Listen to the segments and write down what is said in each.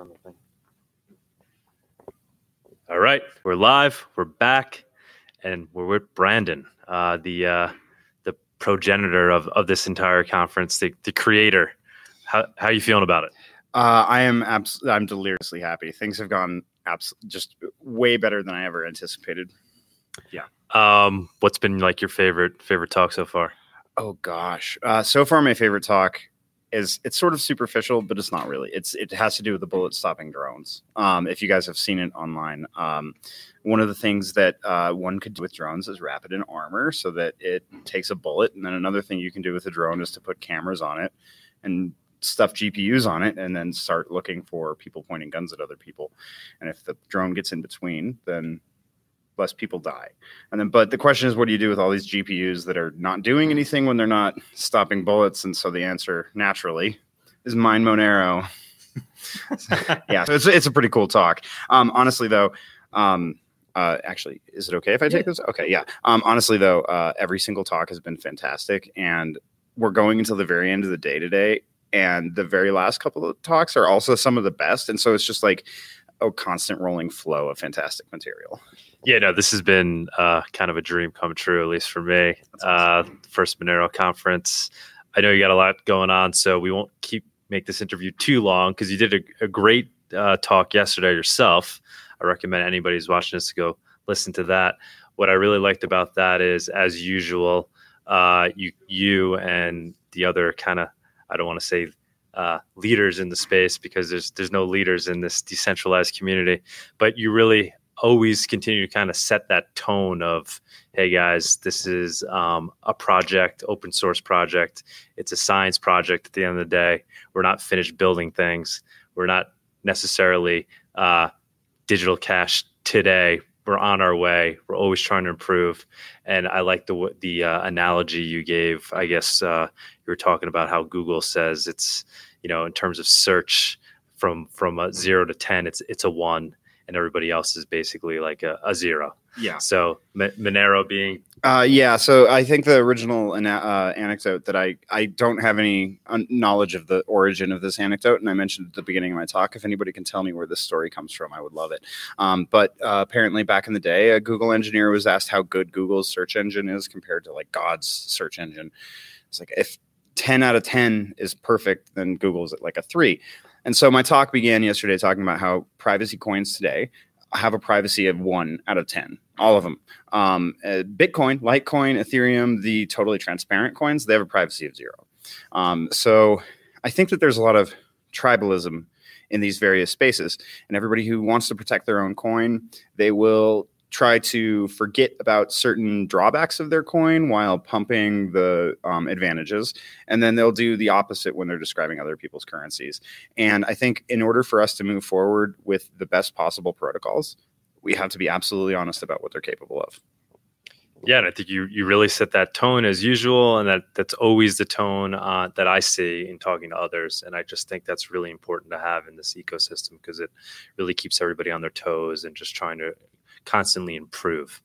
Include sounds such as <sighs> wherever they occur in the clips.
on the thing. All right, we're live. We're back, and we're with Brandon, uh, the uh, the progenitor of, of this entire conference, the, the creator. How how are you feeling about it? Uh, I am abs- I'm deliriously happy. Things have gone abs- just way better than I ever anticipated. Yeah. Um, what's been like your favorite favorite talk so far? Oh gosh. Uh, so far, my favorite talk is it's sort of superficial, but it's not really. It's it has to do with the bullet stopping drones. Um, if you guys have seen it online, um, one of the things that uh, one could do with drones is wrap it in armor so that it takes a bullet, and then another thing you can do with a drone is to put cameras on it and stuff GPUs on it, and then start looking for people pointing guns at other people. And if the drone gets in between, then less people die. And then, but the question is, what do you do with all these GPUs that are not doing anything when they're not stopping bullets? And so the answer, naturally, is mine Monero. <laughs> yeah, so it's it's a pretty cool talk. Um, honestly, though, um, uh, actually, is it okay if I take this? Okay, yeah. Um, honestly, though, uh, every single talk has been fantastic, and we're going until the very end of the day today. And the very last couple of talks are also some of the best, and so it's just like a constant rolling flow of fantastic material. Yeah, no, this has been uh, kind of a dream come true, at least for me. Uh, first Monero conference. I know you got a lot going on, so we won't keep make this interview too long because you did a, a great uh, talk yesterday yourself. I recommend anybody who's watching this to go listen to that. What I really liked about that is, as usual, uh, you you and the other kind of I don't want to say uh, leaders in the space because there's there's no leaders in this decentralized community, but you really always continue to kind of set that tone of hey guys this is um, a project open source project. It's a science project at the end of the day. We're not finished building things. We're not necessarily uh, digital cash today we're on our way. We're always trying to improve. And i like the the uh, analogy you gave i guess uh, you were talking about how google says it's you know in terms of search from from a zero to ten it's it's a one and everybody else is basically like a, a zero. Yeah. So M- Monero being Uh, yeah, so I think the original ana- uh, anecdote that I I don't have any un- knowledge of the origin of this anecdote, and I mentioned at the beginning of my talk. If anybody can tell me where this story comes from, I would love it. Um, but uh, apparently, back in the day, a Google engineer was asked how good Google's search engine is compared to like God's search engine. It's like if ten out of ten is perfect, then Google's at like a three. And so my talk began yesterday talking about how privacy coins today have a privacy of one out of 10, all of them. Um, uh, Bitcoin, Litecoin, Ethereum, the totally transparent coins, they have a privacy of zero. Um, so I think that there's a lot of tribalism in these various spaces. And everybody who wants to protect their own coin, they will try to forget about certain drawbacks of their coin while pumping the um, advantages. And then they'll do the opposite when they're describing other people's currencies. And I think in order for us to move forward with the best possible protocols, we have to be absolutely honest about what they're capable of. Yeah, and I think you you really set that tone as usual, and that that's always the tone uh, that I see in talking to others. And I just think that's really important to have in this ecosystem because it really keeps everybody on their toes and just trying to constantly improve.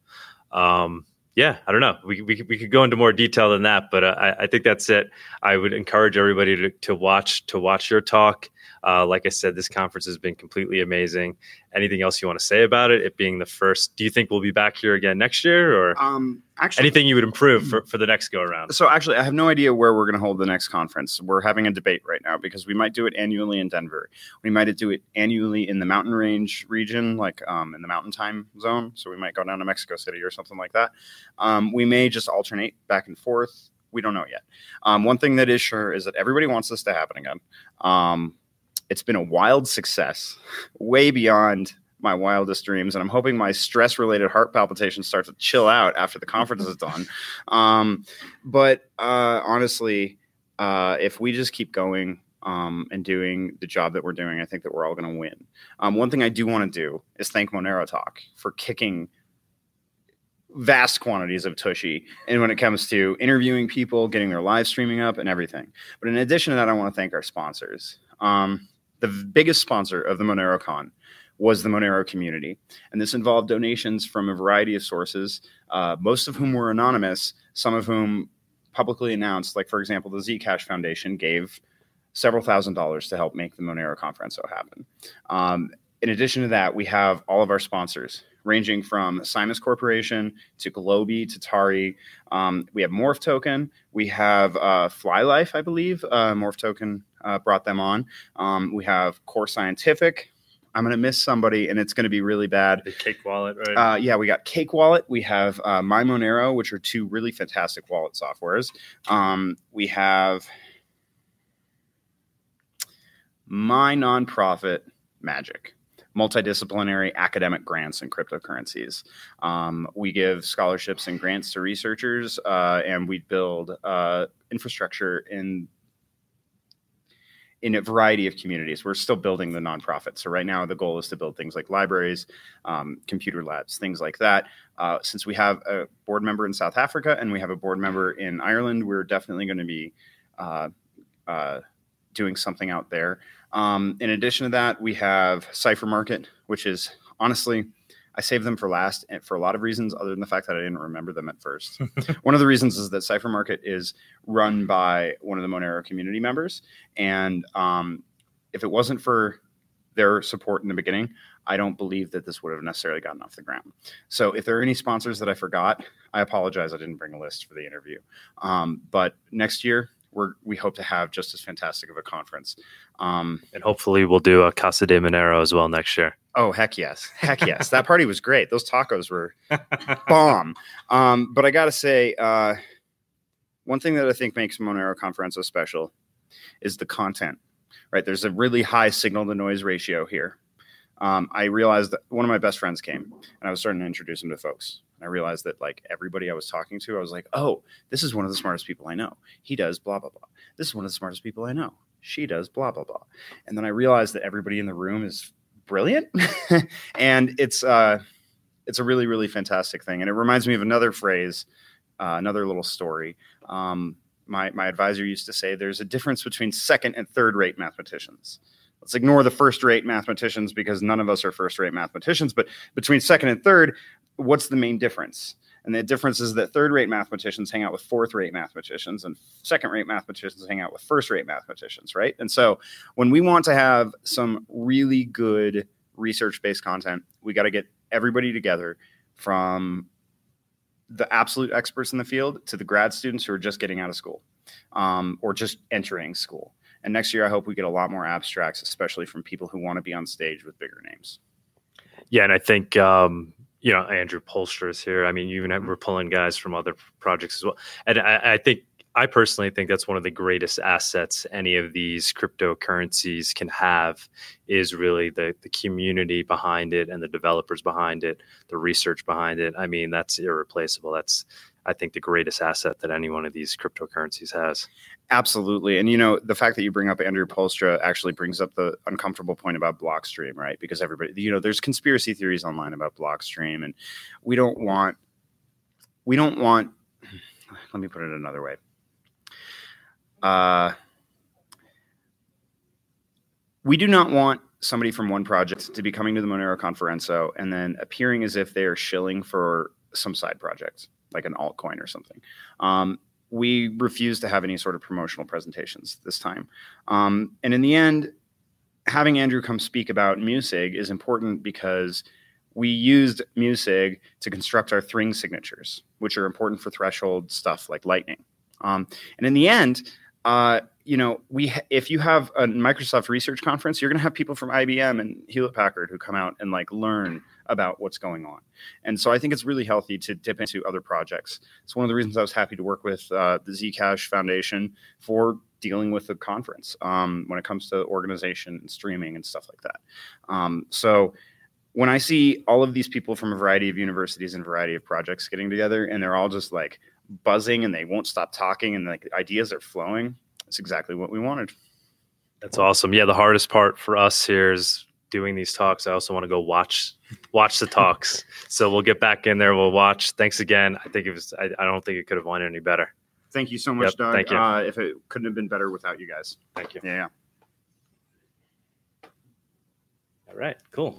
Um, yeah, I don't know. We, we, we could go into more detail than that, but uh, I, I think that's it. I would encourage everybody to, to watch to watch your talk. Uh, like I said, this conference has been completely amazing. Anything else you want to say about it? It being the first, do you think we'll be back here again next year, or Um, actually, anything you would improve for, for the next go around? So actually, I have no idea where we're going to hold the next conference. We're having a debate right now because we might do it annually in Denver. We might do it annually in the Mountain Range region, like um, in the Mountain Time Zone. So we might go down to Mexico City or something like that. Um, we may just alternate back and forth. We don't know yet. Um, one thing that is sure is that everybody wants this to happen again. Um, it's been a wild success, way beyond my wildest dreams, and I'm hoping my stress-related heart palpitations start to chill out after the conference is done. Um, but uh, honestly, uh, if we just keep going um, and doing the job that we're doing, I think that we're all going to win. Um, one thing I do want to do is thank Monero Talk for kicking vast quantities of tushy and when it comes to interviewing people getting their live streaming up and everything but in addition to that i want to thank our sponsors um, the biggest sponsor of the MoneroCon was the Monero community. And this involved donations from a variety of sources, uh, most of whom were anonymous, some of whom publicly announced, like, for example, the Zcash Foundation gave several thousand dollars to help make the Monero Conference so happen. Um, in addition to that, we have all of our sponsors, ranging from Simus Corporation to Globi to Tari. Um, we have Morph Token. We have uh, Flylife, I believe. Uh, Morph Token uh, brought them on. Um, we have Core Scientific. I'm going to miss somebody, and it's going to be really bad. The Cake Wallet, right? Uh, yeah, we got Cake Wallet. We have uh, My Monero, which are two really fantastic wallet softwares. Um, we have My Nonprofit Magic multidisciplinary academic grants and cryptocurrencies. Um, we give scholarships and grants to researchers, uh, and we build uh, infrastructure in in a variety of communities. We're still building the nonprofit. So right now, the goal is to build things like libraries, um, computer labs, things like that. Uh, since we have a board member in South Africa and we have a board member in Ireland, we're definitely going to be uh, uh, doing something out there. Um, in addition to that, we have Cipher Market, which is honestly, I saved them for last for a lot of reasons, other than the fact that I didn't remember them at first. <laughs> one of the reasons is that Cipher Market is run by one of the Monero community members. And um, if it wasn't for their support in the beginning, I don't believe that this would have necessarily gotten off the ground. So if there are any sponsors that I forgot, I apologize. I didn't bring a list for the interview. Um, but next year, we're, we hope to have just as fantastic of a conference. Um, and hopefully we'll do a Casa de Monero as well next year. Oh heck yes, heck yes! that party was great. Those tacos were <laughs> bomb. Um, but I gotta say, uh, one thing that I think makes Monero Conference so special is the content. Right, there's a really high signal to noise ratio here. Um, I realized that one of my best friends came, and I was starting to introduce him to folks. I realized that like everybody I was talking to, I was like, oh, this is one of the smartest people I know. He does blah blah blah. This is one of the smartest people I know. She does blah blah blah. And then I realized that everybody in the room is brilliant, <laughs> and it's uh, it's a really really fantastic thing. And it reminds me of another phrase, uh, another little story. Um, my my advisor used to say, there's a difference between second and third rate mathematicians let's ignore the first rate mathematicians because none of us are first rate mathematicians but between second and third what's the main difference? And the difference is that third rate mathematicians hang out with fourth rate mathematicians, and second rate mathematicians hang out with first rate mathematicians, right? And so when we want to have some really good research based content, we got to get everybody together from the absolute experts in the field to the grad students who are just getting out of school um, or just entering school. And next year, I hope we get a lot more abstracts, especially from people who want to be on stage with bigger names. Yeah, and I think um, you know, Andrew Poelstra is here. I mean, even mm-hmm. we're pulling guys from other projects as well. And I, I, think, I personally think that's one of the greatest assets any of these cryptocurrencies can have is really the, the community behind it and the developers behind it, the research behind it. I mean, that's irreplaceable. That's, I think, the greatest asset that any one of these cryptocurrencies has. Absolutely. And you know, the fact that you bring up Andrew Poelstra actually brings up the uncomfortable point about Blockstream, right? Because everybody, you know, there's conspiracy theories online about Blockstream and we don't want we don't want <sighs> let me put it another way. Uh we do not want somebody from one project to be coming to the Monero Conferenzo and then appearing as if they are shilling for some side project, like an altcoin or something. Um, we refused to have any sort of promotional presentations this time. Um, and in the end, having Andrew come speak about Musig is important because we used Musig to construct our Thring signatures, which are important for threshold stuff like Lightning. Um, and in the end, uh, you know, we if you have a Microsoft Research Conference, you're going to have people from IBM and Hewlett Packard who come out and like learn about what's going on. And so I think it's really healthy to dip into other projects. It's one of the reasons I was happy to work with uh, the Zcash Foundation for dealing with the conference um, when it comes to organization and streaming and stuff like that. Um, so when I see all of these people from a variety of universities and variety of projects getting together, and they're all just like buzzing and they won't stop talking and like ideas are flowing, it's exactly what we wanted. That's awesome. Yeah, the hardest part for us here is doing these talks. I also want to go watch watch the talks. <laughs> so we'll get back in there. We'll watch. Thanks again. I think it was. I, I don't think it could have went any better. Thank you so much, yep, Doug. Thank you. Uh, if it couldn't have been better without you guys. Thank you. Yeah. All right. Cool.